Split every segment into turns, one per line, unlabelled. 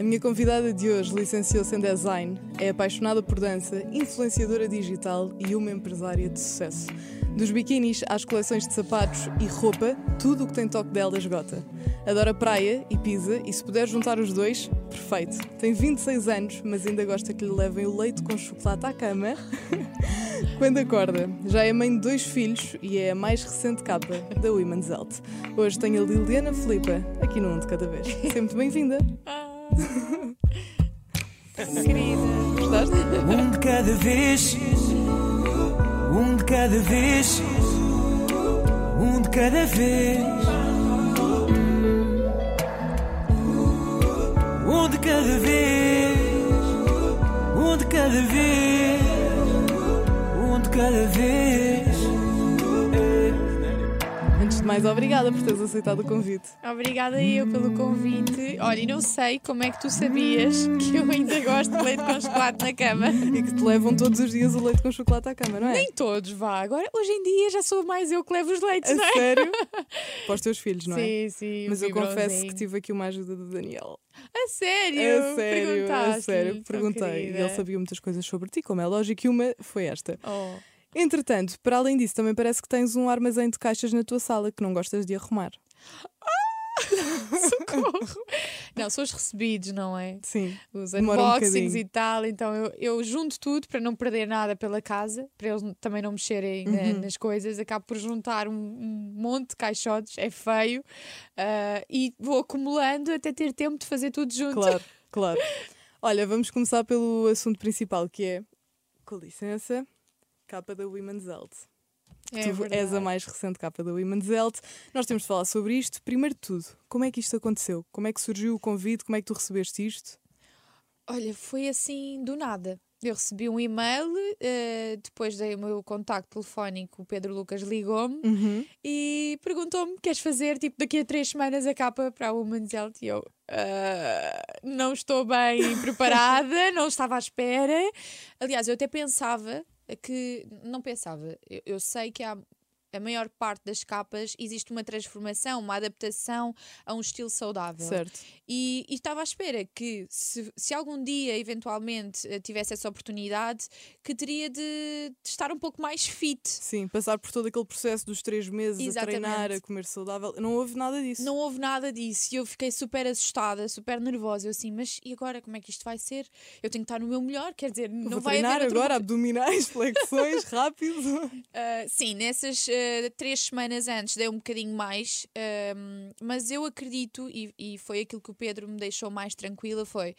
A minha convidada de hoje licenciou-se em design, é apaixonada por dança, influenciadora digital e uma empresária de sucesso. Dos biquínis às coleções de sapatos e roupa, tudo o que tem toque dela esgota. Adora praia e pisa e se puder juntar os dois, perfeito. Tem 26 anos, mas ainda gosta que lhe levem o leite com chocolate à cama quando acorda. Já é mãe de dois filhos e é a mais recente capa da Women's Health. Hoje tenho a Liliana Filipa aqui no Um de Cada Vez. Muito bem-vinda.
Querida.
Gostaste?
Um de cada vez, um de cada vez, um de cada vez. Um de cada vez, um de cada vez, um de cada vez.
Mais, obrigada por teres aceitado o convite.
Obrigada eu pelo convite. Olha, e não sei como é que tu sabias que eu ainda gosto de leite com chocolate na cama.
E que te levam todos os dias o leite com chocolate à cama, não é?
Nem todos, vá. Agora, hoje em dia, já sou mais eu que levo os leites,
A
não é?
sério? Para os teus filhos, não é?
Sim, sim.
Mas eu confesso que tive aqui uma ajuda do Daniel.
A sério?
A sério, a sério. Perguntei. E ele sabia muitas coisas sobre ti, como é lógico, e uma foi esta.
Oh.
Entretanto, para além disso, também parece que tens um armazém de caixas na tua sala que não gostas de arrumar.
Socorro! não, são os recebidos, não é?
Sim.
Os
um
unboxings
bocadinho.
e tal, então eu, eu junto tudo para não perder nada pela casa, para eles também não mexerem na-
Uhum.
nas coisas, acabo por juntar um, um monte de caixotes, é feio, ah, e vou acumulando até ter tempo de fazer tudo junto.
Claro, claro. Olha, vamos começar pelo assunto principal, que é, com licença, capa da Women's Health.
É
tu és a
verdade.
mais recente capa da Women's Health. Nós temos de falar sobre isto. Primeiro de tudo, como é que isto aconteceu? Como é que surgiu o convite? Como é que tu recebeste isto?
Olha, foi assim do nada. Eu recebi um e-mail, eh, depois dei o meu contacto telefónico, o Pedro Lucas ligou-me
Uhum.
e perguntou-me: queres fazer tipo daqui a três semanas a capa para a Women's Health? E eu "Ah, não estou bem preparada, não estava à espera. Aliás, eu até pensava que. Não pensava, eu, eu sei que há. A maior parte das capas existe uma transformação, uma adaptação a um estilo saudável.
Certo.
E, e estava à espera que, se, se algum dia eventualmente eh, tivesse essa oportunidade, que teria de, de estar um pouco mais fit.
Sim, passar por todo aquele processo dos três meses a treinar,
Exatamente.
a comer saudável. Não houve nada disso.
Não houve nada disso e eu fiquei super assustada, super nervosa. Eu assim, mas e agora como é que isto vai ser? Eu tenho que estar no meu melhor, quer dizer, não
Vou
vai
treinar
haver outro
agora abdominais, flexões, rápido.
Ah, sim, nessas ah, três semanas antes dei um bocadinho mais, ahm, mas eu acredito, e, e foi aquilo que o Pedro me deixou mais tranquila, foi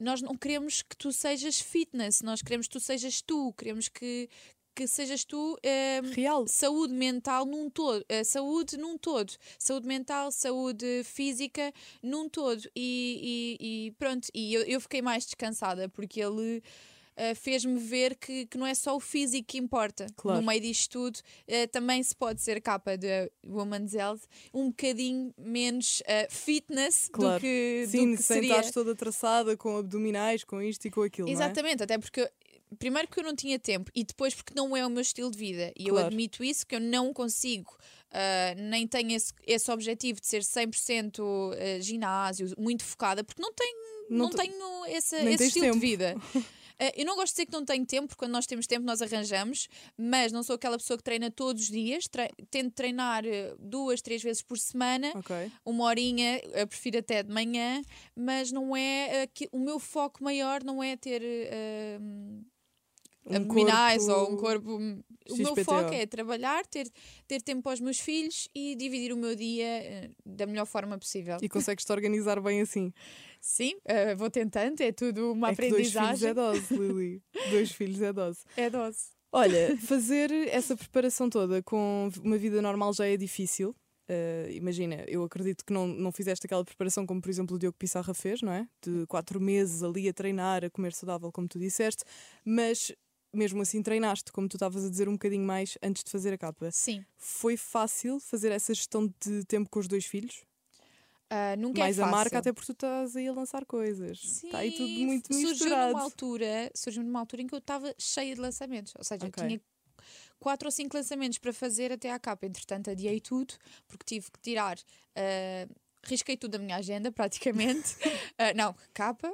nós não queremos que tu sejas fitness, nós queremos que tu sejas tu, queremos que, que sejas tu ahm,
Real.
saúde mental num todo, eh, saúde num todo, saúde mental, saúde física num todo. E, e- e pronto, e eu, eu fiquei mais descansada porque ele eh, fez-me ver que, que não é só o físico que importa.
Claro.
No meio disto tudo, eh, também se pode ser capa de Woman's Health um bocadinho menos eh, fitness
Claro.
do que, do
Sim,
que
estares toda traçada com abdominais, com isto e com aquilo. é?
Exatamente, até porque primeiro que eu não tinha tempo e depois porque não é o meu estilo de vida e eu
Claro.
admito isso que eu não consigo ah, nem tenho esse, esse objetivo de ser 100% ah, ginásio, muito focada, porque não tenho,
Não
não,
te-
tenho esse, esse estilo
tempo.
de vida. Ah, eu não gosto de dizer que não tenho tempo, porque quando nós temos tempo nós arranjamos, mas não sou aquela pessoa que treina todos os dias, tre tento treinar eh, duas, três vezes por semana,
Ok.
uma horinha, eu prefiro até de manhã, mas não é aqui- o meu foco maior não é ter eh,
Um
abdominais
corpo
ou um corpo. O meu
XPTO.
foco é trabalhar, ter, ter tempo para os meus filhos e dividir o meu dia eh, da melhor forma possível.
E consegues-te organizar bem assim.
Sim, eh, vou tentando, é tudo uma
é que dois filhos
aprendizagem.
é dose, Lili. dois filhos é dose.
É dose.
Olha, fazer essa preparação toda com uma vida normal já é difícil. Uh, imagina, eu acredito que não, não fizeste aquela preparação como, por exemplo, o Diogo Pissarra fez, não é? De quatro meses ali a treinar, a comer saudável, como tu disseste, mas mesmo assim treinaste, como tu estavas a dizer um bocadinho mais antes de fazer a capa.
Sim.
Foi fácil fazer essa gestão de tempo com os dois filhos?
Ah, nunca
mais
é
a
fácil.
marca, até porque tu estás aí a lançar coisas. Está aí tudo muito
surgiu
misturado.
numa altura surgiu numa altura em que eu estava cheia de lançamentos ou seja,
Ok.
tinha quatro ou cinco lançamentos para fazer até à capa entretanto adiei tudo porque tive que tirar ah, risquei tudo da minha agenda, praticamente. Ah, não, capa,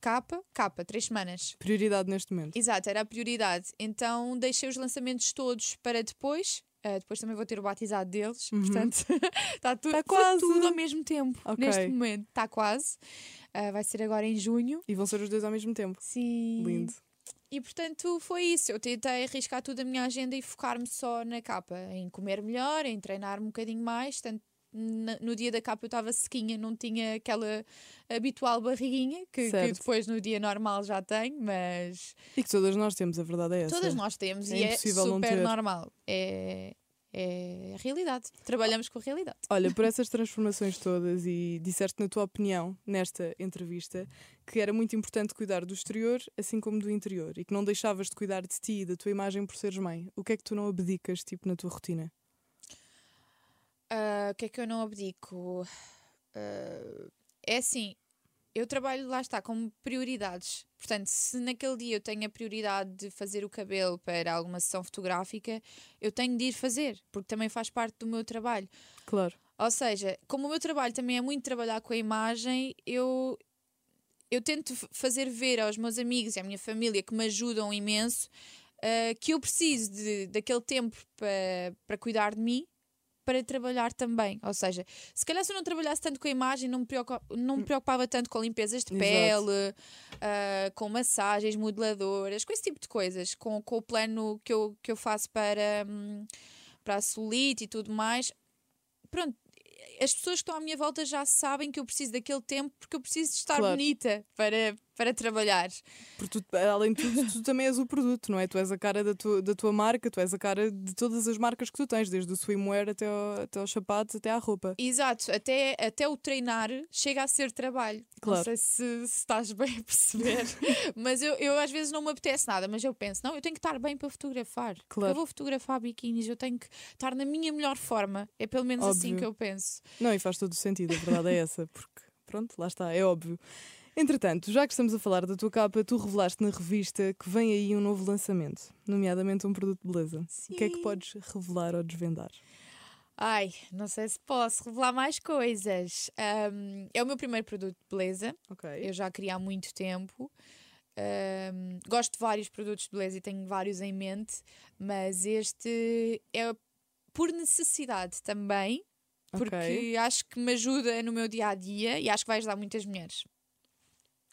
capa, capa, três semanas.
Prioridade neste momento.
Exato, era a prioridade. Então deixei os lançamentos todos para depois. Ah, depois também vou ter o batizado deles, portanto está tudo,
Tá
foi
quase.
tudo ao mesmo tempo.
Ok.
Neste momento está quase. Ah, vai ser agora em junho.
E vão ser os dois ao mesmo tempo.
Sim.
Lindo.
E portanto foi isso. Eu tentei arriscar tudo a minha agenda e focar-me só na capa, em comer melhor, em treinar um bocadinho mais. Tanto no dia da capa eu estava sequinha, não tinha aquela habitual barriguinha que, que depois no dia normal já tenho, mas
E que todas nós temos, a verdade é essa.
todas nós temos
É
e é super normal. É, é a realidade. Trabalhamos com a realidade.
Olha, por essas transformações todas e disseste na tua opinião nesta entrevista que era muito importante cuidar do exterior assim como do interior e que não deixavas de cuidar de ti e da tua imagem por seres mãe. O que é que tu não abdicas tipo na tua rotina?
Ah, O que é que eu não abdico? Ah, é assim, eu trabalho, lá está, com prioridades. Portanto, se naquele dia eu tenho a prioridade de fazer o cabelo para alguma sessão fotográfica, eu tenho de ir fazer, porque também faz parte do meu trabalho.
Claro.
Ou seja, como o meu trabalho também é muito trabalhar com a imagem, eu, eu tento fazer ver aos meus amigos e à minha família que me ajudam imenso ah, que eu preciso de, daquele tempo para para cuidar de mim para trabalhar também. Ou seja, se calhar se eu não trabalhasse tanto com a imagem, não me, preocupa- não me preocupava tanto com limpezas de
Exato.
pele, ah, com massagens modeladoras, com esse tipo de coisas, com, com o plano que eu, que eu faço para, hum, para a celulite e tudo mais. Pronto, as pessoas que estão à minha volta já sabem que eu preciso daquele tempo porque eu preciso de estar
Claro.
bonita para, para trabalhar.
Porque tu, além de tudo, tu também és o produto, não é? Tu és a cara da tua, da tua marca, tu és a cara de todas as marcas que tu tens, desde o swimwear até, ao, até aos sapatos, até à roupa.
Exato, até, até o treinar chega a ser trabalho.
Claro.
Não sei se, se estás bem a perceber, mas eu, eu às vezes não me apetece nada, mas eu penso, não, eu tenho que estar bem para fotografar.
Claro.
eu vou fotografar biquínis, eu tenho que estar na minha melhor forma. É pelo menos assim
Óbvio.
que eu penso.
Não, e faz todo o sentido, a verdade é essa, porque pronto, lá está, é óbvio. Entretanto, já que estamos a falar da tua capa, tu revelaste na revista que vem aí um novo lançamento, nomeadamente um produto de beleza. O que é que
Sim.
podes revelar ou desvendar?
Ai, não sei se posso revelar mais coisas. Ahm, é o meu primeiro produto de beleza.
Ok.
Eu já queria há muito tempo. Ahm, gosto de vários produtos de beleza e tenho vários em mente, mas este é por necessidade também, porque
Ok.
acho que me ajuda no meu dia a dia e acho que vai ajudar muitas mulheres.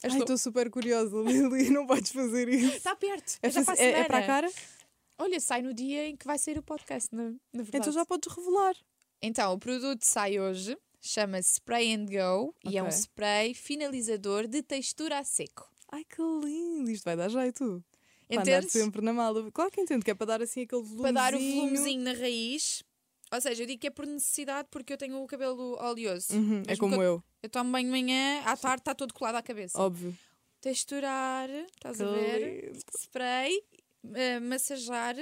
Ai, estou super curiosa, Lili, não podes fazer isso.
Está perto,
É,
é, já para a
é- é para a cara?
Olha, sai no dia em que vai sair o podcast, na, na verdade.
Então já podes revelar.
Então, o produto sai hoje, chama-se Spray and Go e é um spray finalizador de textura a seco.
Ai, que lindo, isto vai dar jeito. Para andar
Entendes?
sempre na mala. Claro que entendo, que é para dar assim aquele volume.
Para dar o volumezinho na raiz. Ou seja, eu digo que é por necessidade porque eu tenho o cabelo oleoso.
Uhum, é como eu,
Eu tomo banho de manhã, à tarde está todo colado à cabeça.
óbvio.
Texturar, estás a ver? Spray, eh, massajar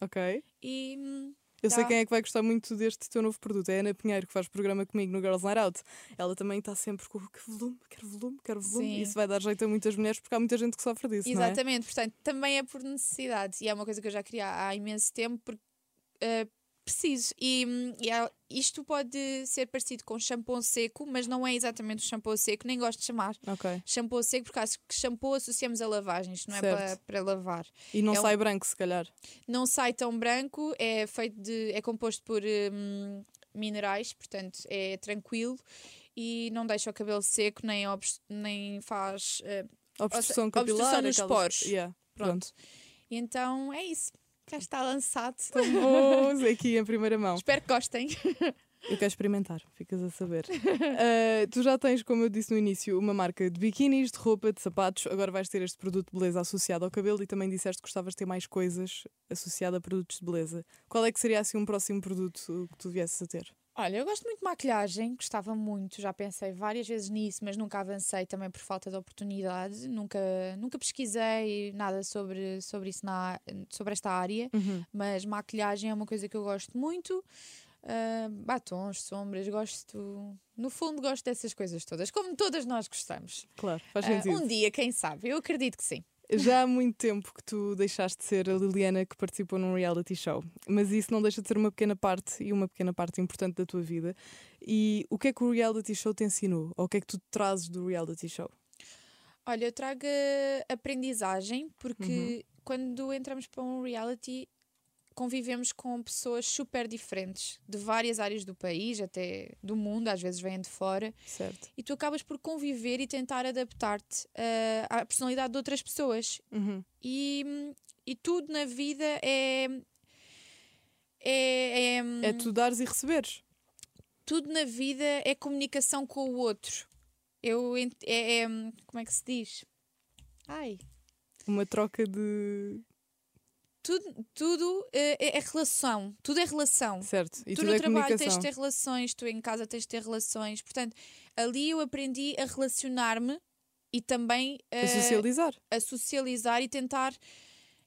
Ok.
e. hum,
Eu sei
Tá.
quem é que vai gostar muito deste teu novo produto. É a Ana Pinheiro, que faz programa comigo no Girls Night Out. Ela também está sempre com que volume, quero volume, quero volume.
Sim.
Isso vai dar jeito a muitas mulheres, porque há muita gente que sofre disso, é?
Exatamente, portanto, também é por necessidade. E é uma coisa que eu já queria há imenso tempo, porque eh, preciso. E, e há- isto pode ser parecido com shampoo seco, mas não é exatamente o shampoo seco, nem gosto de chamar
Ok.
shampoo seco, porque acho que shampoo associamos a lavagem, isto não é para,
Certo.
para lavar.
E não
É um-
sai branco, se calhar.
Não sai tão branco, é feito de. é composto por hum, minerais, portanto é tranquilo e não deixa o cabelo seco, nem, nem faz. eh,
Obstrução capilar.
obstrução nos
aquelas-
poros.
Yeah,
pronto. E então é isso. Já está lançado.
Bons aqui em primeira mão.
Espero que gostem.
Eu quero experimentar, ficas a saber. Ah, tu já tens, como eu disse no início, uma marca de biquínis, de roupa, de sapatos. Agora vais ter este produto de beleza associado ao cabelo e também disseste que gostavas de ter mais coisas associadas a produtos de beleza. Qual é que seria assim um próximo produto que tu viesses a ter?
Olha, eu gosto muito de maquilhagem, gostava muito, já pensei várias vezes nisso, mas nunca avancei também por falta de oportunidade. Nunca, nunca pesquisei nada sobre, sobre isso na, sobre esta área, mas maquilhagem é uma coisa que eu gosto muito. Ah, batons, sombras, gosto. No fundo, gosto dessas coisas todas, como todas nós gostamos.
Claro, faz
Ah,
sentido.
um dia, quem sabe? Eu acredito que sim.
Já há muito tempo que tu deixaste de ser a Liliana que participou num reality show, mas isso não deixa de ser uma pequena parte e uma pequena parte importante da tua vida. E o que é que o reality show te ensinou? Ou o que é que tu trazes do reality show?
Olha, eu trago aprendizagem, porque
Uhum.
quando entramos para um reality convivemos com pessoas super diferentes, de várias áreas do país, até do mundo, às vezes vêm de fora,
Certo.
e tu acabas por conviver e tentar adaptar-te eh, à personalidade de outras pessoas.
Uhum.
E, e tudo na vida é. É, é,
É tu dares e receberes.
tudo na vida é comunicação com o outro. Eu é, é- como é que se diz? Ai,
Uma troca de.
Tudo, tudo eh, é, é relação. Tudo é relação.
Certo. E
tu no
é
trabalho tens de ter relações, tu em casa tens de ter relações. Portanto, ali eu aprendi a relacionar-me e também
A
eh,
socializar.
a socializar e tentar.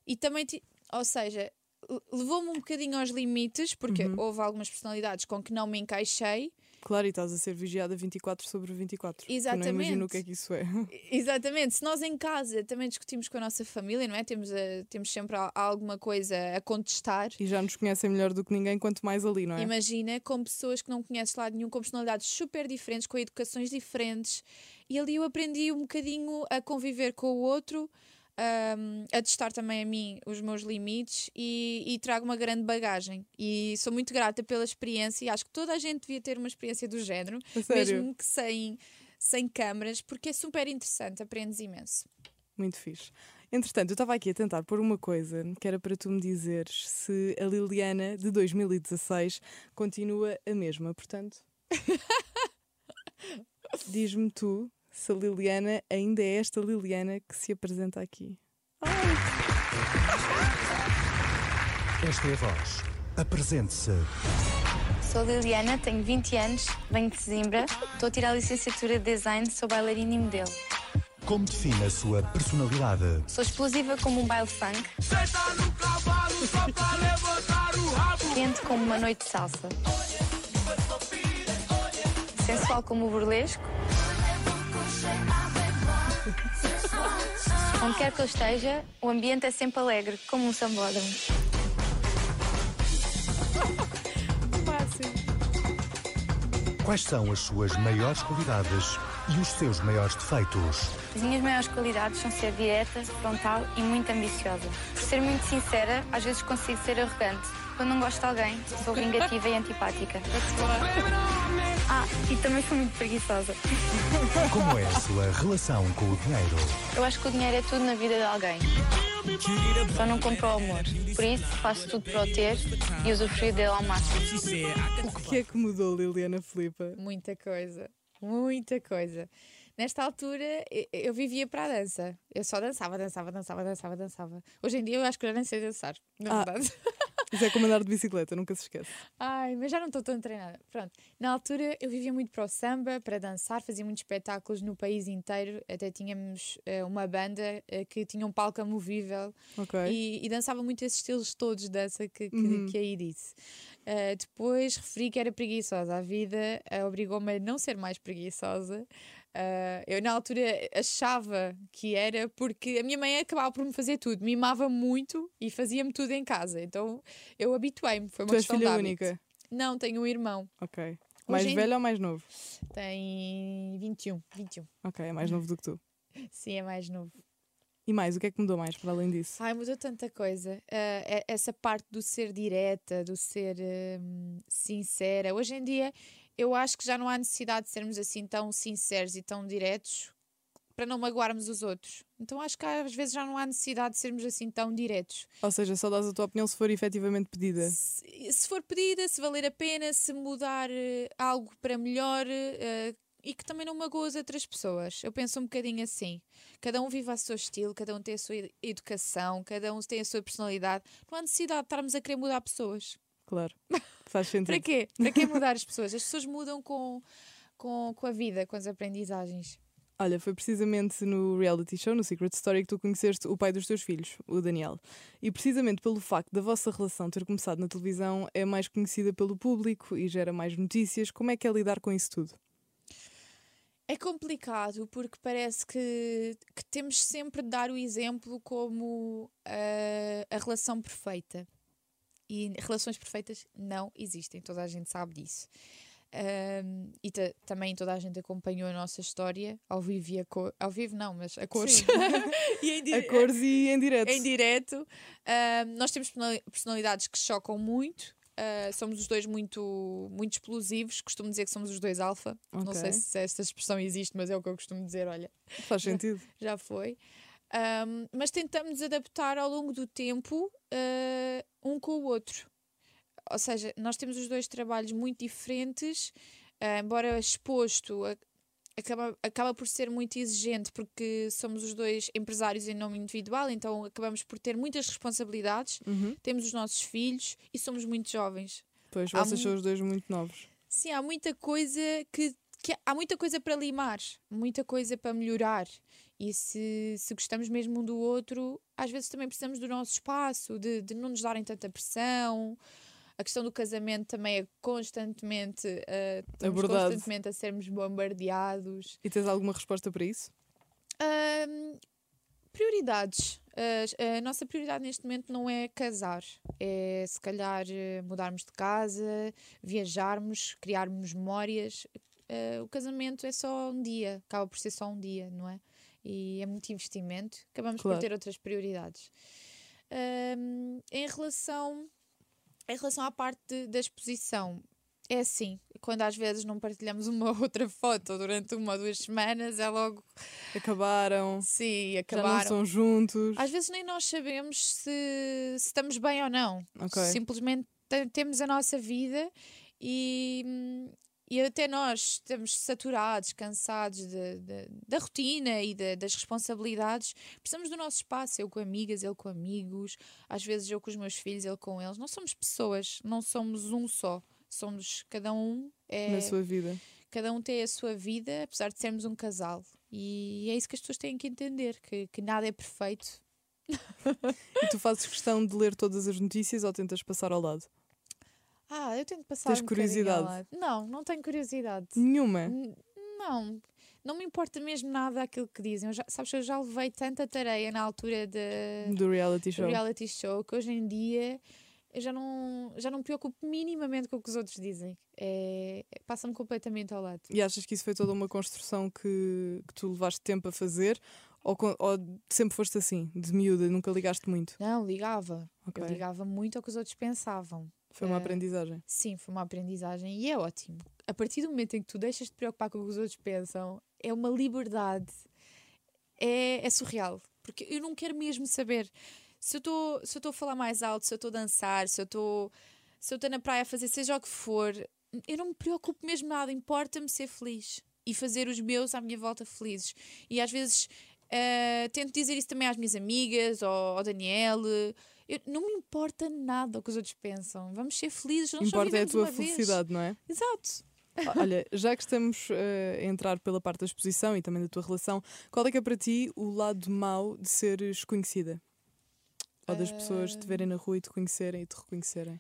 E também, ou seja, le- levou-me um bocadinho aos limites, porque
Uhum.
houve algumas personalidades com que não me encaixei.
Claro, e estás a ser vigiada 24 sobre 24. Eu não
Exatamente.
imagino o que é que isso é.
Exatamente, se nós em casa também discutimos com a nossa família, não é? Temos, a- temos sempre al- alguma coisa a contestar.
E já nos conhecem melhor do que ninguém, quanto mais ali, não é?
Imagina com pessoas que não conheces de lado nenhum, com personalidades super diferentes, com educações diferentes. E ali eu aprendi um bocadinho a conviver com o outro, ahm, a testar também a mim os meus limites e, e trago uma grande bagagem. E sou muito grata pela experiência e acho que toda a gente devia ter uma experiência do género, mesmo que sem, sem câmaras, porque é super interessante, aprendes imenso.
Muito fixe. Entretanto, eu estava aqui a tentar pôr uma coisa que era para tu me dizeres se a Liliana de 2016 continua a mesma. Portanto, diz-me tu se a Liliana ainda é esta Liliana que se apresenta aqui.
Esta é a voz. Apresente-se.
Sou Liliana, tenho 20 anos, venho de Zimbra, estou a tirar a licenciatura de Design, sou bailarina e modelo.
Como define a sua personalidade?
Sou explosiva como um baile funk, quente como uma noite de salsa, sensual como o burlesco. Onde quer que eu esteja, o ambiente é sempre alegre, como um sambódromo.
Quais são as suas maiores qualidades e os seus maiores defeitos?
As minhas maiores qualidades são ser direta, frontal e muito ambiciosa. Por ser muito sincera, às vezes consigo ser arrogante. Quando não gosto de alguém, sou vingativa e antipática. Ah, e também sou muito preguiçosa.
Como é a sua relação com o dinheiro?
Eu acho que o dinheiro é tudo na vida de alguém. Só não compro o amor. Por isso, faço tudo para o ter e usufruir dele ao máximo.
O que é que mudou, Liliana Filipa?
Muita coisa, muita coisa. Nesta altura eu vivia para a dança. Eu só dançava, dançava, dançava, dançava, dançava. Hoje em dia eu acho que eu já nem sei dançar, na
Ah.
verdade.
Isso é como andar de bicicleta, nunca se esquece.
Ai, mas já não estou tão treinada. Pronto. Na altura eu vivia muito para o samba, para dançar, fazia muitos espetáculos no país inteiro. Até tínhamos eh, uma banda eh, que tinha um palco amovível
Ok.
e, e dançava muito esses estilos todos de dança que, que,
Uhum.
que aí disse. Uh, depois referi que era preguiçosa. A vida uh, obrigou-me a não ser mais preguiçosa. Uh, eu, na altura, achava que era porque a minha mãe acabava por me fazer tudo, mimava muito e fazia-me tudo em casa. Então eu habituei-me. Foi uma
Tu és filha única.
Não, tenho um irmão.
Ok. Mais
em-
velho ou mais novo?
Tem 21. 21.
Ok, é mais novo do que tu.
Sim, é mais novo.
E mais, o que é que mudou mais para além disso?
Ai, mudou tanta coisa. É- essa parte do ser direta, do ser hum, sincera. Hoje em dia, eu acho que já não há necessidade de sermos assim tão sinceros e tão diretos para não magoarmos os outros. Então acho que às vezes já não há necessidade de sermos assim tão diretos.
Ou seja, só dás a tua opinião se for efetivamente pedida.
Se, se for pedida, se valer a pena, se mudar eh, algo para melhor eh, e que também não magoa as outras pessoas. Eu penso um bocadinho assim. Cada um vive a seu estilo, cada um tem a sua ed- educação, cada um tem a sua personalidade. Não há necessidade de estarmos a querer mudar pessoas.
Claro. Faz sentido.
Para quê? Para que mudar as pessoas? As pessoas mudam com, com, com a vida, com as aprendizagens.
Olha, foi precisamente no reality show, no Secret Story, que tu conheceste o pai dos teus filhos, o Daniel. E precisamente pelo facto da vossa relação ter começado na televisão, é mais conhecida pelo público e gera mais notícias. Como é que é lidar com isso tudo?
É complicado porque parece que, que temos sempre de dar o exemplo como ah, a relação perfeita. E relações perfeitas não existem, toda a gente sabe disso. Ahm, e ta- também toda a gente acompanhou a nossa história ao vivo e a cor. Ao vivo não, mas a cores. E em,
A cores e em direto.
em direto. Ahm, nós temos personali- personalidades que chocam muito. Ah, somos os dois muito, muito explosivos. Costumo dizer que somos os dois alfa. Não
Ok.
sei se esta expressão existe, mas é o que eu costumo dizer. Olha,
Faz sentido.
já foi. Ahm, mas tentamos adaptar ao longo do tempo ah, um com o outro. Ou seja, nós temos os dois trabalhos muito diferentes, ah, embora exposto, acaba, acaba por ser muito exigente porque somos os dois empresários em nome individual, então acabamos por ter muitas responsabilidades,
Uhum.
temos os nossos filhos e somos muito jovens.
Pois,
Há
vocês
mu-
são os dois muito novos.
Sim, há muita coisa que, que há muita coisa para limar, muita coisa para melhorar. E se, se gostamos mesmo um do outro, às vezes também precisamos do nosso espaço, de, de não nos darem tanta pressão. A questão do casamento também é constantemente,
Abordado.
constantemente a sermos bombardeados.
E tens alguma resposta para isso?
Prioridades. A nossa prioridade neste momento não é casar, é se calhar eh, mudarmos de casa, viajarmos, criarmos memórias. Eh, o casamento é só um dia, acaba por ser só um dia, não é? E é muito investimento, acabamos
Claro.
por ter outras prioridades. Ahm, em relação em relação à parte de- da exposição, é assim, quando às vezes não partilhamos uma outra foto durante uma ou duas semanas, é logo
Acabaram,
Sim,
já não
acabaram.
são juntos.
Às vezes nem nós sabemos se, se estamos bem ou não.
Ok.
Simplesmente te- temos a nossa vida e, hum, e até nós estamos saturados, cansados de- de- da rotina e de- das responsabilidades. Precisamos do nosso espaço, eu com amigas, ele com amigos, às vezes eu com os meus filhos, ele com eles. Não somos pessoas, não somos um só. Somos cada um é,
Na sua vida.
cada um tem a sua vida, apesar de sermos um casal. E é isso que as pessoas têm que entender: que, que nada é perfeito.
E tu fazes questão de ler todas as notícias ou tentas passar ao lado?
Ah, eu tenho que passar
Tens
um
curiosidade?
lado. Não, não tenho curiosidade.
Nenhuma.
N- Não, não me importa mesmo nada aquilo que dizem. Eu já, sabes, eu já levei tanta tareia na altura de,
Do reality
do
show.
reality show que hoje em dia eu já não, já não me preocupo minimamente com o que os outros dizem. É, é- Passa-me completamente ao lado.
E achas que isso foi toda uma construção que, que tu levaste tempo a fazer? Ou, ou sempre foste assim, de miúda, nunca ligaste muito?
Não, ligava.
Ok.
Eu ligava muito ao que os outros pensavam.
Foi uma
Eh,
aprendizagem.
Sim, foi uma aprendizagem e é ótimo. A partir do momento em que tu deixas de preocupar com o que os outros pensam, é uma liberdade. É, é surreal. Porque eu não quero mesmo saber se eu estou a falar mais alto, se eu estou a dançar, se eu estou se eu estou na praia a fazer seja o que for. Eu não me preocupo mesmo nada. Importa-me ser feliz e fazer os meus à minha volta felizes. E às vezes eh, tento dizer isso também às minhas amigas ou ao Daniel. Eu- não me importa nada o que os outros pensam. Vamos ser felizes. Nós só
Importa é a tua
uma vez.
felicidade, não é?
Exato.
Olha, já que estamos eh, a entrar pela parte da exposição e também da tua relação, qual é que é para ti o lado mau de seres conhecida? Ou das pessoas te verem na rua e te conhecerem e te reconhecerem?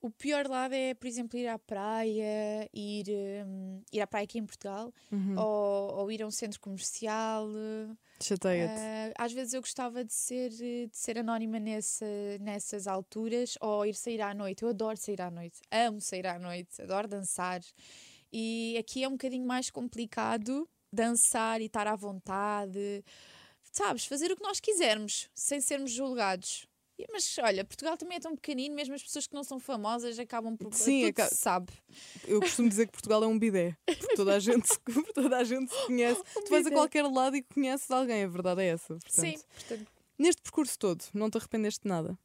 O pior lado é, por exemplo, ir à praia, ir, hum, ir à praia aqui em Portugal,
Uhum.
ou, ou ir a um centro comercial.
Chateia-te.
Ah, às vezes eu gostava de ser, de ser anónima nessa, nessas alturas, ou ir sair à noite. Eu adoro sair à noite, amo sair à noite, adoro dançar. E aqui é um bocadinho mais complicado dançar e estar à vontade, sabes? Fazer o que nós quisermos, sem sermos julgados. Mas olha, Portugal também é tão pequenino, mesmo as pessoas que não são famosas acabam por.
Sim,
tudo
aca-
se sabe.
Eu costumo dizer que Portugal é um bidé. Porque toda a gente, toda a gente se conhece. tu vais a qualquer lado e conheces alguém, a verdade é essa. Portanto,
Sim, portanto,
Neste percurso todo, não te arrependeste de nada?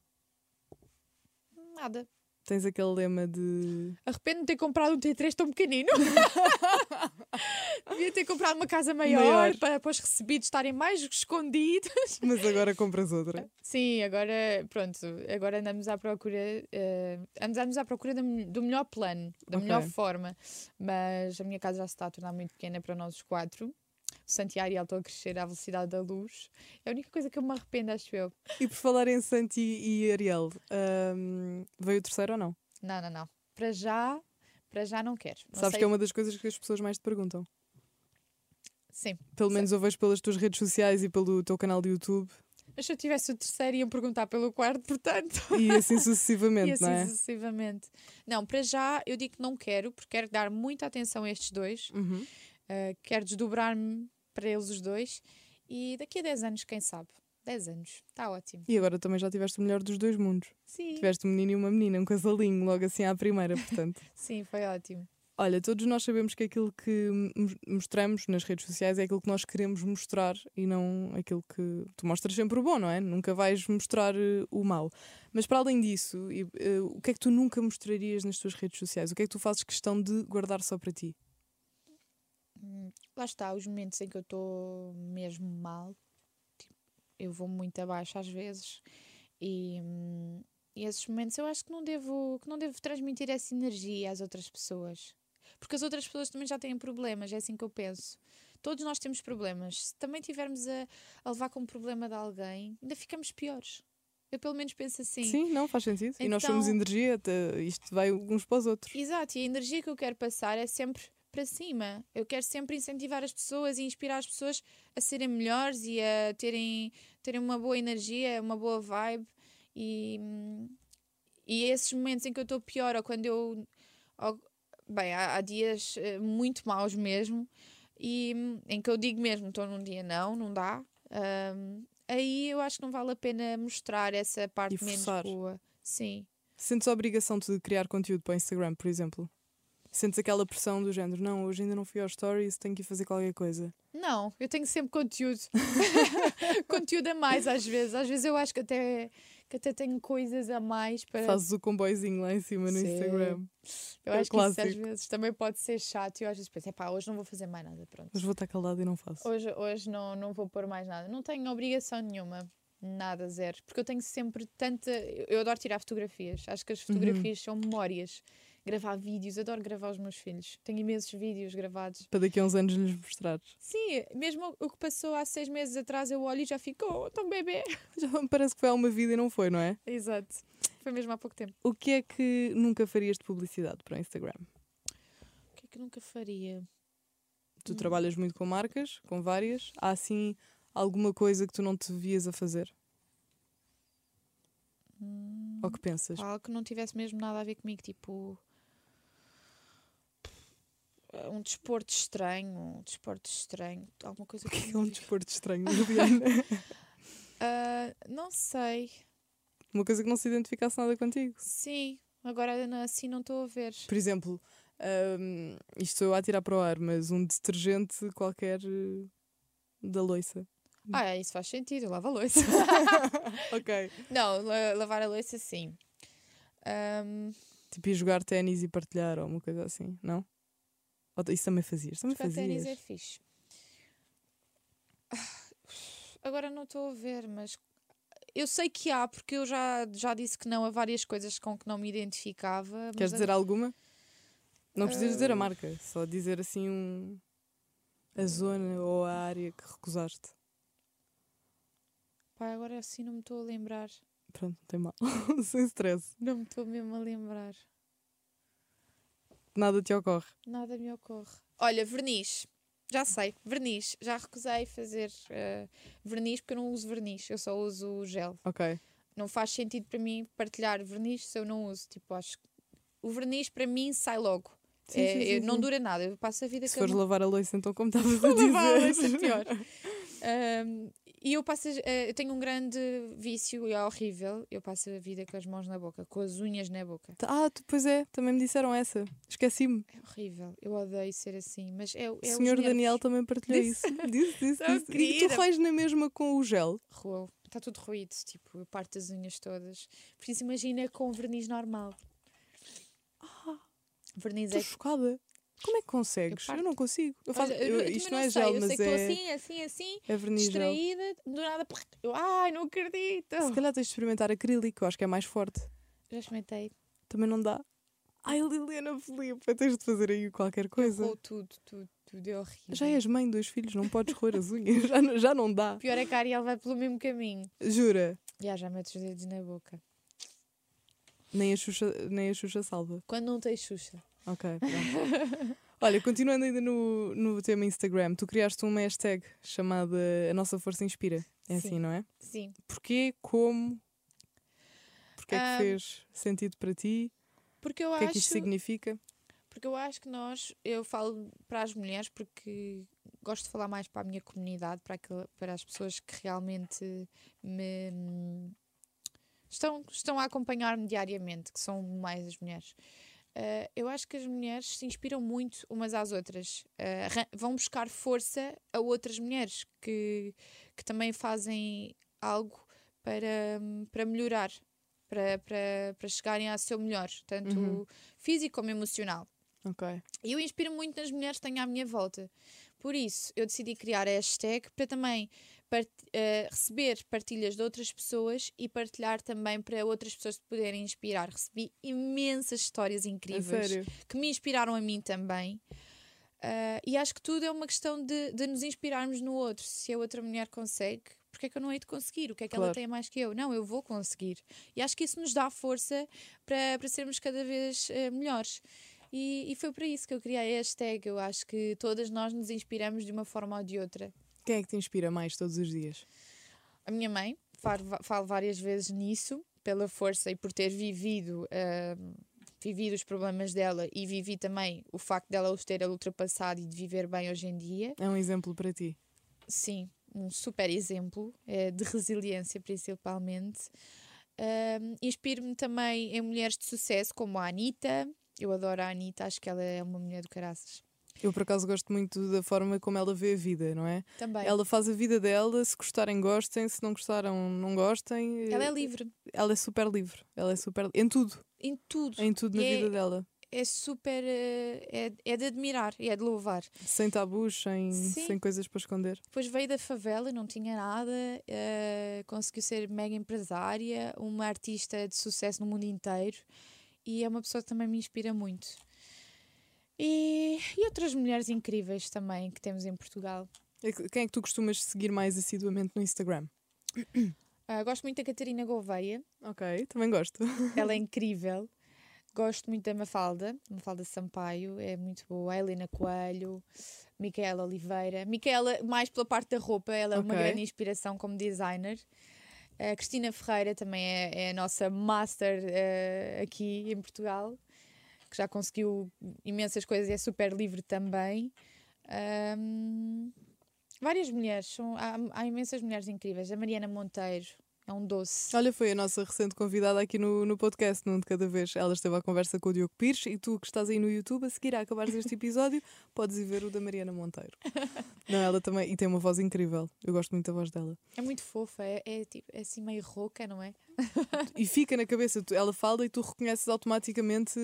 nada.
Tens aquele lema de.
Arrependo de ter comprado um T3 tão pequenino. Devia ter comprado uma casa maior,
Maior.
para, para os recebidos estarem mais escondidos.
Mas agora compras outra.
Sim, agora, pronto, agora andamos à procura, eh, andamos à procura do, do melhor plano, da
Ok.
melhor forma. Mas a minha casa já se está a tornar muito pequena para nós os quatro. Santi e estão a crescer à velocidade da luz. É a única coisa que eu me arrependo, acho eu.
E por falar em Santi e Ariel, hum, veio o terceiro ou não?
Não, não, não. Para já, para já não quero. Não
Sabes
sei-
que é uma das coisas que as pessoas mais te perguntam.
Sim.
Pelo menos eu vejo pelas tuas redes sociais e pelo teu canal de YouTube
Mas se eu tivesse o terceiro, iam perguntar pelo quarto, portanto.
e assim sucessivamente,
E assim
não é?
sucessivamente. Não, para já eu digo que não quero, porque quero dar muita atenção a estes dois.
Uhum.
Uh, quero desdobrar-me para eles os dois. E daqui a 10 anos, quem sabe? 10 anos. Está ótimo.
E agora também já tiveste o melhor dos dois mundos.
Sim.
Tiveste um menino e uma menina, um casalinho, logo assim à primeira, portanto.
Sim, foi ótimo.
Olha, todos nós sabemos que aquilo que mos- mostramos nas redes sociais é aquilo que nós queremos mostrar e não aquilo que tu mostras sempre o bom, não é? Nunca vais mostrar eh, o mau. Mas para além disso, eh, o que é que tu nunca mostrarias nas tuas redes sociais? O que é que tu fazes questão de guardar só para ti?
Lá está, os momentos em que eu estou mesmo mal, tipo, eu vou muito abaixo às vezes, e, e esses momentos eu acho que não devo, que não devo transmitir essa energia às outras pessoas. Porque as outras pessoas também já têm problemas, é assim que eu penso. Todos nós temos problemas. Se também tivermos a, a levar com um problema de alguém, ainda ficamos piores. Eu pelo menos penso assim.
Sim, não faz sentido. e nós somos
Então-
energia, isto vai uns para os outros.
Exato, e a energia que eu quero passar é sempre para cima. Eu quero sempre incentivar as pessoas e inspirar as pessoas a serem melhores e a terem, terem uma boa energia, uma boa vibe. E, e esses momentos em que eu estou pior, ou quando eu. ou- bem, há, há dias eh, muito maus mesmo, e em que eu digo mesmo: estou num dia não, não dá. hum, aí eu acho que não vale a pena mostrar essa parte menos boa. Sim.
Sentes a obrigação de criar conteúdo para o Instagram, por exemplo? Sentes aquela pressão do género, não, hoje ainda não fui aos stories, tenho que ir fazer qualquer coisa.
Não, eu tenho sempre conteúdo. conteúdo a mais às vezes. Às vezes eu acho que até, que até tenho coisas a mais para.
Fazes o comboizinho lá em cima no
Sim.
Instagram.
eu
é
acho que isso às
clássico.
vezes também pode ser chato e eu às vezes penso, epá, hoje não vou fazer mais nada, pronto.
Mas vou estar calado e não faço.
Hoje, hoje não, não vou pôr mais nada. Não tenho obrigação nenhuma. Nada, zero. Porque eu tenho sempre tanta. Eu eu adoro tirar fotografias. Acho que as fotografias são memórias. Gravar vídeos, adoro gravar os meus filhos. Tenho imensos vídeos gravados.
Para daqui a uns anos lhes mostrares.
Sim, mesmo o que passou há seis meses atrás, eu olho e já fico, oh, tão bebê.
Já me parece que foi há uma vida e não foi, não é?
Exato. Foi mesmo há pouco tempo.
O que é que nunca farias de publicidade para o Instagram?
O que é que nunca faria?
Tu
Hum.
trabalhas muito com marcas, com várias. Há assim alguma coisa que tu não te vias a fazer? Ou que pensas?
Algo que não tivesse mesmo nada a ver comigo, tipo. Um desporto estranho, um desporto estranho, alguma coisa
O que é
que
um desporto estranho, Juliana?
Ah, Não sei.
uma coisa que não se identificasse nada contigo.
Sim, agora assim não estou a ver.
Por exemplo, hum, isto estou eu a tirar para o ar, mas um detergente qualquer eh, da loiça.
Ah, isso faz sentido, lava a louça.
ok.
não, la- lavar a louça sim. Ahm,
Tipo, ir jogar ténis e partilhar ou uma coisa assim, não? Ou isso também fazias? Também
jogar ténis
fazias.
é fixe. Ah, Agora não estou a ver, mas eu sei que há, porque eu já, já disse que não a várias coisas com que não me identificava.
Queres dizer alguma? Não precisas dizer a
Ah.
marca, só dizer assim um... a zona ou a área que recusaste.
Pá, agora assim não me estou a lembrar.
Pronto, não tem mal. Sem stress.
Não me estou mesmo a lembrar.
Nada te ocorre.
Nada me ocorre. Olha, verniz. Já sei, verniz. Já recusei fazer eh, verniz porque eu não uso verniz, eu só uso gel.
Ok.
Não faz sentido para mim partilhar verniz se eu não uso. Tipo, acho que o verniz para mim sai logo.
Sim,
É,
sim, sim,
eu- não
sim.
dura nada, eu passo a vida
Se fores lavar a louça, então como estavas a
lavar a
dizer.
louça, pior. Ahm, e eu passo, eh, eu tenho um grande vício e é horrível. Eu passo a vida com as mãos na boca, com as unhas na boca.
Ah, pois é, também me disseram essa. Esqueci-me.
É horrível. Eu odeio ser assim, mas é, é
o senhor. Daniel também partilhou
Disse.
isso. Disse, disse, disse. E tu rais na mesma com o gel.
Ruou. Está tudo ruído, tipo, eu parto as unhas todas. Por isso imagina com verniz normal. Verniz
Estou
é
chocada. Como é que consegues? Eu,
parto.
não consigo. Eu faço,
Olha, eu-
eu-
eu
isto
também
não é
sei,
gel,
eu
mas
sei que
é,
estou assim, assim, assim,
é verniz gel.
distraída, do nada, eu, ai, não acredito.
Se calhar tens de experimentar acrílico, eu acho que é mais forte.
Já experimentei.
Também não dá. Ai, Liliana Felipe, tens de fazer aí qualquer coisa.
Errou tudo, tudo, tudo é horrível.
Já és mãe de dois filhos, não podes roer as unhas. Já, não- já não dá.
O pior é que a Ariel vai pelo mesmo caminho.
Jura?
Já, já metes os dedos na boca.
Nem a Xuxa, nem a Xuxa salva.
Quando não tens Xuxa.
Ok, pronto. Olha, continuando ainda no, no tema Instagram, tu criaste uma hashtag chamada A Nossa Força Inspira. É
Sim.
assim, não é?
Sim.
Porquê? Como? Porquê é que
Ah,
fez sentido para ti?
Porque eu
O que é
acho.
que isto significa?
Porque eu acho que nós, eu falo para as mulheres porque gosto de falar mais para a minha comunidade, para, aquela- para as pessoas que realmente me hum, estão, estão a acompanhar-me diariamente, que são mais as mulheres. Ah, eu acho que as mulheres se inspiram muito umas às outras, arran- vão buscar força a outras mulheres que, que também fazem algo para, para melhorar, para, para, para chegarem ao seu melhor, tanto
Uhum.
físico como emocional.
Ok.
E eu inspiro muito nas mulheres que tenho à minha volta. Por isso, eu decidi criar a hashtag para também part- eh, receber partilhas de outras pessoas e partilhar também para outras pessoas se poderem inspirar. Recebi imensas histórias incríveis que me inspiraram a mim também. Ah, e acho que tudo é uma questão de, de nos inspirarmos no outro. Se a outra mulher consegue, porque é que eu não hei de conseguir? O que é que ela
Claro.
tem a mais que eu? Não, eu vou conseguir. E acho que isso nos dá força para, para sermos cada vez eh, melhores. E, e foi para isso que eu criei a hashtag. Eu acho que todas nós nos inspiramos de uma forma ou de outra.
Quem é que te inspira mais todos os dias?
A minha mãe, falo, várias vezes nisso, pela força e por ter vivido, ahm, vivido os problemas dela e vivi também o facto dela os ter ultrapassado e de viver bem hoje em dia.
É um exemplo para ti.
Sim, um super exemplo eh, de resiliência, principalmente. Ahm, Inspiro-me também em mulheres de sucesso, como a Anitta. Eu adoro a Anitta, acho que ela é uma mulher do caraças.
Eu, por acaso, gosto muito da forma como ela vê a vida, não é?
Também.
Ela faz a vida dela, se gostarem, gostem, se não gostaram, não gostem.
Ela é livre
Ela é super livre. Ela é super. Em tudo.
em tudo.
Em tudo na
é-
vida dela.
É super. eh, É, é de admirar e é de louvar.
Sem tabus, sem,
Sim.
sem coisas para esconder.
Depois veio da favela, não tinha nada, eh, conseguiu ser mega empresária, uma artista de sucesso no mundo inteiro e é uma pessoa que também me inspira muito. E, e outras mulheres incríveis também que temos em Portugal.
Que- Quem é que tu costumas seguir mais assiduamente no Instagram?
Ah, gosto muito da Catarina Gouveia,
Ok, também gosto.
ela é incrível. Gosto muito da Mafalda, Mafalda Sampaio, é muito boa. A Helena Coelho, Micaela Oliveira. Micaela, mais pela parte da roupa, ela é uma
Ok.
grande inspiração como designer. A Cristina Ferreira também é, é a nossa master eh, aqui em Portugal, que já conseguiu imensas coisas e é super livre também. Ahm, várias mulheres, são- há, há imensas mulheres incríveis. A Mariana Monteiro é um doce.
Olha, foi a nossa recente convidada aqui no, no podcast, num de cada vez. Ela esteve à conversa com o Diogo Pires e tu que estás aí no YouTube, a seguir a acabares este episódio, podes ir ver o da Mariana Monteiro. Não, ela também. E tem uma voz incrível. Eu gosto muito da voz dela.
É muito fofa, é, é, tipo, é assim meio rouca, não é?
E fica na cabeça, ela fala e tu reconheces automaticamente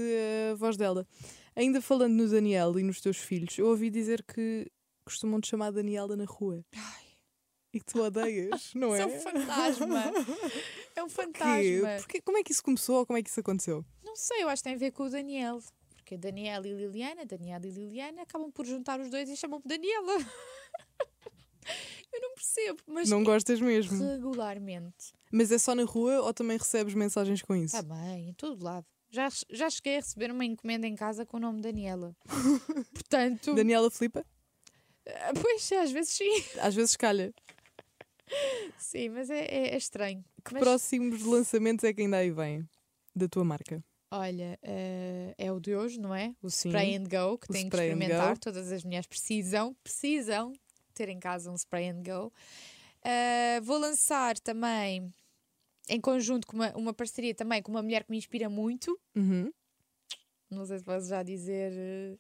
a voz dela. Ainda falando no Daniel e nos teus filhos, eu ouvi dizer que costumam te chamar Daniela na rua. E que tu odeias, não é?
É um fantasma. É um fantasma.
Porque, como é que isso começou ou como é que isso aconteceu?
Não sei, eu acho que tem a ver com o Daniel. Porque Daniel e Liliana, Daniel e Liliana acabam por juntar os dois e chamam-me Daniela. eu não percebo, mas
Não gostas mesmo.
regularmente.
Mas é só na rua ou também recebes mensagens com isso?
Também, em todo lado. Já, já cheguei a receber uma encomenda em casa com o nome Daniela. Portanto,
Daniela Flipa?
ah, pois, às vezes sim.
Às vezes calha.
Sim, mas é, é- é estranho.
Que
Mas-
próximos lançamentos é que ainda aí vêm da tua marca?
Olha, eh, é o de hoje, não é? O
Sim.
spray and go, que tem que experimentar. Todas as mulheres precisam, precisam ter em casa um spray and go. Eh, vou lançar também, em conjunto com uma, uma parceria também com uma mulher que me inspira muito.
Uhum.
Não sei se posso já dizer.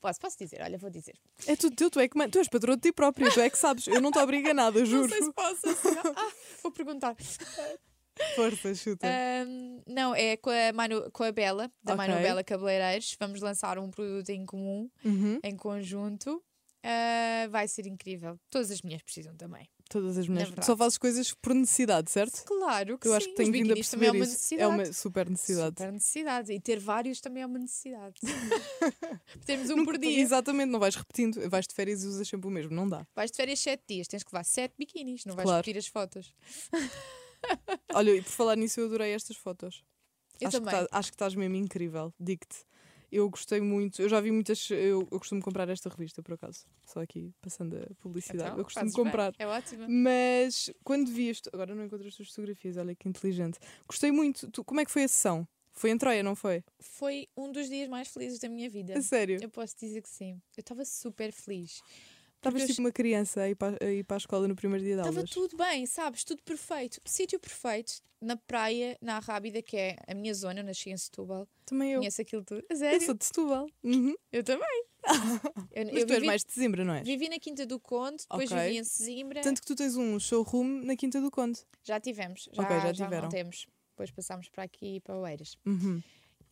Posso, posso dizer, olha, vou dizer.
É tudo teu, tu é que tu és patroa de ti própria, tu é que sabes. Eu não te obrigo a nada, juro.
Não sei se posso. assim, ah, vou perguntar.
Força, chuta.
Ahm, não, é com a, Manu, com a Bela, da
Ok.
Manu Bela Cabeleireiros. Vamos lançar um produto em comum.
Uhum.
em conjunto. Ah, vai ser incrível. Todas as mulheres precisam também.
Todas as mulheres.
verdade.
Só fazes coisas por necessidade, certo?
Claro que
Eu
sim.
acho que tenho vindo a
é
perceber
uma
isso.
necessidade.
É uma super necessidade.
Super necessidade. E ter vários também é uma necessidade. Temos um
Nunca-
por dia.
Exatamente, não vais repetindo. Vais de férias e usas sempre o mesmo, não dá.
Vais de férias sete dias, tens que levar sete biquinis, não vais
Claro.
repetir as fotos.
Olha, e por falar nisso, eu adorei estas fotos.
Eu
acho,
também.
Que tá- acho que estás mesmo incrível, digo-te. Eu gostei muito, eu já vi muitas. Eu, eu costumo comprar esta revista, por acaso. Só aqui, passando a publicidade.
Então,
eu costumo
fazes bem.
comprar.
É ótimo.
Mas quando vi isto. Agora não encontro as tuas fotografias, olha que inteligente. Gostei muito. Tu- como é que foi a sessão? Foi em Troia, não foi?
Foi um dos dias mais felizes da minha vida.
A sério?
Eu posso dizer que sim. Eu estava super feliz.
Estavas
eu
tipo uma criança a ir, para, a ir para a escola no primeiro dia de
Estava
aulas.
tudo bem, sabes? Tudo perfeito. Sítio perfeito. Na praia, na Arrábida, que é a minha zona. Eu nasci em Setúbal.
Também eu.
Conheço aquilo tudo. A
Eu
sério?
sou de Setúbal. Uhum.
Eu também. eu,
Mas
eu
tu és
vivi,
mais de Sesimbra, não és?
vivi na Quinta do Conde, depois
Ok.
vivi em Sesimbra.
Tanto que tu tens um showroom na Quinta do Conde.
Já tivemos. Já,
Ok, já
já
tiveram.
não temos. Depois passámos para aqui para Oeiras.
Uhum.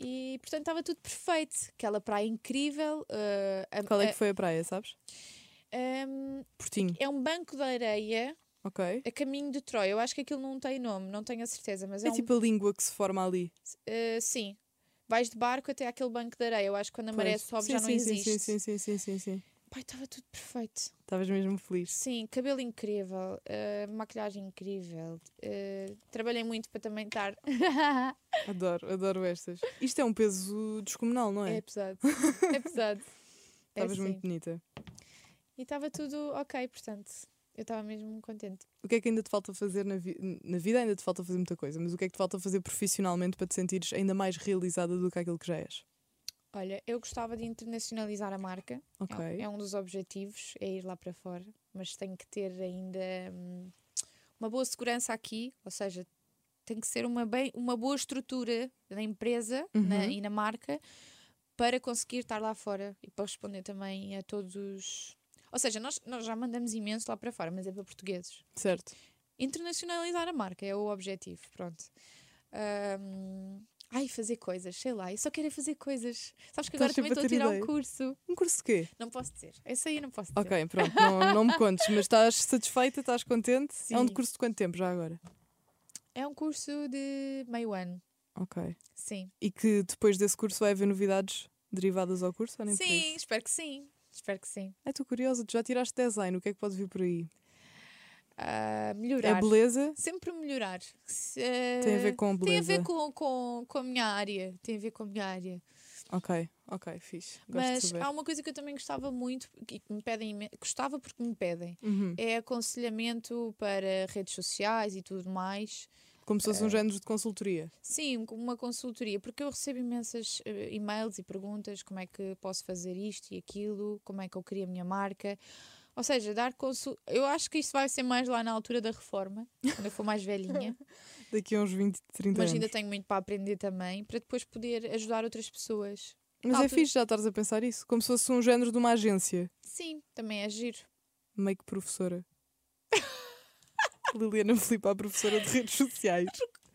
E portanto estava tudo perfeito. Aquela praia incrível. eh, a-
Qual é que foi a praia, sabes? Portinho.
é um banco de areia
Ok.
a caminho de Troia. Eu acho que aquilo não tem nome, não tenho a certeza, mas é,
É
um.
tipo a língua que se forma ali.
eh, sim. Vais de barco até aquele banco de areia. Eu acho que quando a maré sobe
sim,
já não
sim,
existe.
Sim, sim, sim, sim, sim, sim.
Pai, estava tudo perfeito.
Estavas mesmo feliz.
Sim, cabelo incrível, eh, maquilhagem incrível. eh, trabalhei muito para também estar.
Adoro, adoro estas. Isto é um peso descomunal, não
é
é?
pesado. É pesado. É
Estavas
sim.
muito bonita.
E estava tudo ok, portanto, eu estava mesmo contente.
O que é que ainda te falta fazer na, vi- na vida? Ainda te falta fazer muita coisa, mas o que é que te falta fazer profissionalmente para te sentires ainda mais realizada do que aquilo que já és?
Olha, eu gostava de internacionalizar a marca. É-
Ok.
É, um dos objetivos, é ir lá para fora. Mas tenho que ter ainda hum, uma boa segurança aqui, ou seja, tem que ser uma, bem, uma boa estrutura na empresa na-
Uhum.
e na marca para conseguir estar lá fora e para responder também a todos os. Ou seja, nós, nós já mandamos imenso lá para fora, mas é para portugueses.
Certo.
Internacionalizar a marca é o objetivo, pronto. Ahm, ai, fazer coisas, sei lá, eu só quero é fazer coisas. Sabes que agora também estou a tirar um
ideia.
curso.
Um curso de quê?
Não posso dizer. Esse aí não posso dizer.
Ok, pronto, não, não me contes, mas estás satisfeita, estás contente? É um
Sim.
curso de quanto tempo já agora?
É um curso de meio ano.
Ok.
Sim.
E que depois desse curso vai haver novidades derivadas ao curso? Ou nem
Sim,
isso?
espero que sim. Espero que sim.
Ai, estou curiosa, tu já tiraste design, o que é que pode vir por aí? É
melhorar.
beleza?
Sempre melhorar. Se-
Tem a ver com
Tem a
beleza.
ver com, com, com a minha área. Tem a ver com a minha área.
Ok, ok, fixe. Gosto
Mas há uma coisa que eu também gostava muito e que me pedem. Gostava porque me pedem.
Uhum.
É aconselhamento para redes sociais e tudo mais.
Como se fosse
Eh,
um género de consultoria.
Sim, um- uma consultoria, porque eu recebo imensas eh, e-mails e perguntas: como é que posso fazer isto e aquilo, como é que eu crio a minha marca. Ou seja, dar consul... Eu acho que isto vai ser mais lá na altura da reforma, quando eu for mais velhinha,
Daqui a uns 20, 30
mas
anos.
ainda tenho muito para aprender também, para depois poder ajudar outras pessoas.
Mas é
altura-
fixe já estares a pensar isso. Como se fosse um género de uma agência.
Sim, também é giro.
Meio que professora. Liliana Filipe, a professora de redes sociais.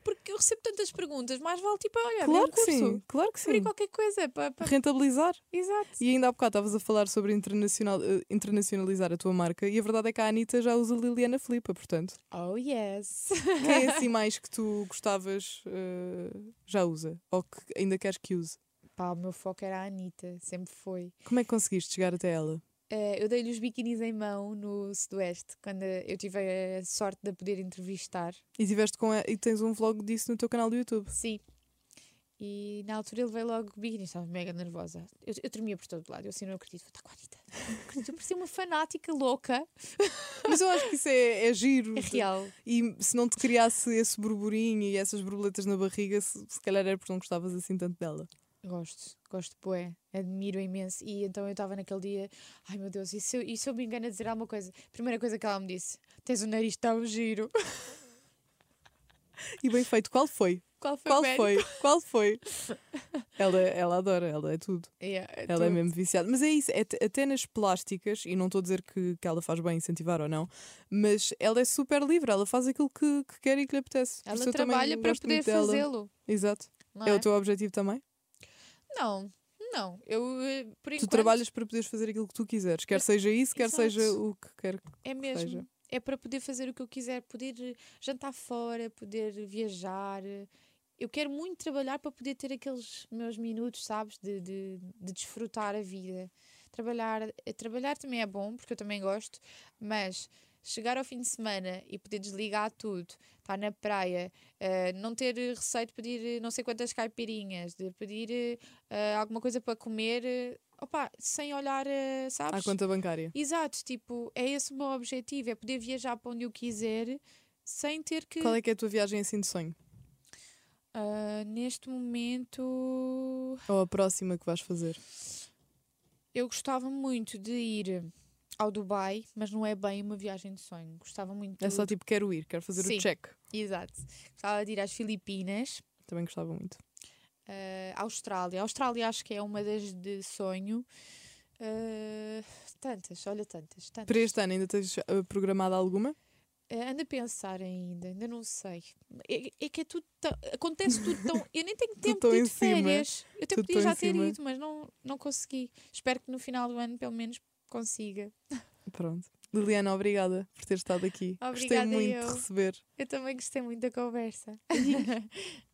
Porque eu recebo tantas perguntas, mais vale tipo, olha,
claro que
curso,
sim, claro que sim.
qualquer coisa para. para...
Rentabilizar.
Exato.
E ainda há bocado estavas a falar sobre internacional, eh, internacionalizar a tua marca e a verdade é que a Anitta já usa Liliana Filipa, portanto.
Oh, yes.
Quem é assim mais que tu gostavas eh, já usa? Ou que ainda queres que use?
Pá, o meu foco era a Anitta, sempre foi.
Como é que conseguiste chegar até ela?
Eh, eu dei-lhe os biquinis em mão no Sudoeste, quando eu tive a sorte de a poder entrevistar.
E tiveste com a, e tens um vlog disso no teu canal do YouTube.
Sim. E na altura ele veio logo biquinis, estava mega nervosa. Eu, eu tremia por todo lado, eu assim não acredito, está com a Anitta. Eu parecia uma fanática louca.
Mas eu acho que isso é, é giro.
É real.
E se não te criasse esse burburinho e essas borboletas na barriga, se, se calhar era porque não gostavas assim tanto dela.
Gosto, gosto bué, admiro imenso. E então eu estava naquele dia, ai meu Deus, e se, eu, e se eu me engano a dizer alguma coisa? Primeira coisa que ela me disse: tens o nariz tão giro.
E bem feito, qual foi?
Qual foi
Qual foi? Qual foi? ela, ela adora, ela é tudo.
Yeah,
Ela é
tudo.
mesmo viciada. Mas é isso, é até nas plásticas, e não estou a dizer que, que ela faz bem incentivar ou não, mas ela é super livre, ela faz aquilo que, que quer e que lhe apetece.
Ela trabalha para poder fazê-lo.
Exato. É?
é?
o teu objetivo também?
Não, não. Eu, eh, por
Tu
enquanto,
trabalhas para poderes fazer aquilo que tu quiseres, quer seja isso, quer
Exato.
seja o que quer.
é mesmo.
seja.
É para poder fazer o que eu quiser, poder eh, jantar fora, poder viajar. Eu quero muito trabalhar para poder ter aqueles meus minutos, sabes, de, de, de desfrutar a vida. Trabalhar, eh, trabalhar também é bom, porque eu também gosto, mas chegar ao fim de semana e poder desligar tudo, estar na praia, uh, não ter receio de pedir não sei quantas caipirinhas, de pedir uh, alguma coisa para comer, uh, opa, sem olhar, sabes?
À conta bancária.
Exato, tipo, é esse o meu objetivo, é poder viajar para onde eu quiser sem ter que.
Qual é que é a tua viagem assim de sonho?
neste momento.
Ou a próxima que vais fazer?
Eu gostava muito de ir ao Dubai, mas não é bem uma viagem de sonho. Gostava muito.
É só tipo, quero ir, quero fazer
Sim,
o check.
Exato. Gostava de ir às Filipinas.
Também gostava muito.
Uh, Austrália. A Austrália acho que é uma das de sonho. Uh, tantas, olha, tantas, tantas.
Para este ano ainda tens uh, programada alguma?
Uh, ando a pensar ainda, ainda não sei. É, é que é tudo tão, acontece tudo tão. Eu nem tenho tempo de ir de férias. Eu até podia já ter ido, mas não, não consegui. Espero que no final do ano, pelo menos, consiga.
Pronto. Liliana, obrigada por ter estado aqui.
Obrigada
gostei muito
eu.
de receber.
Eu também gostei muito da conversa.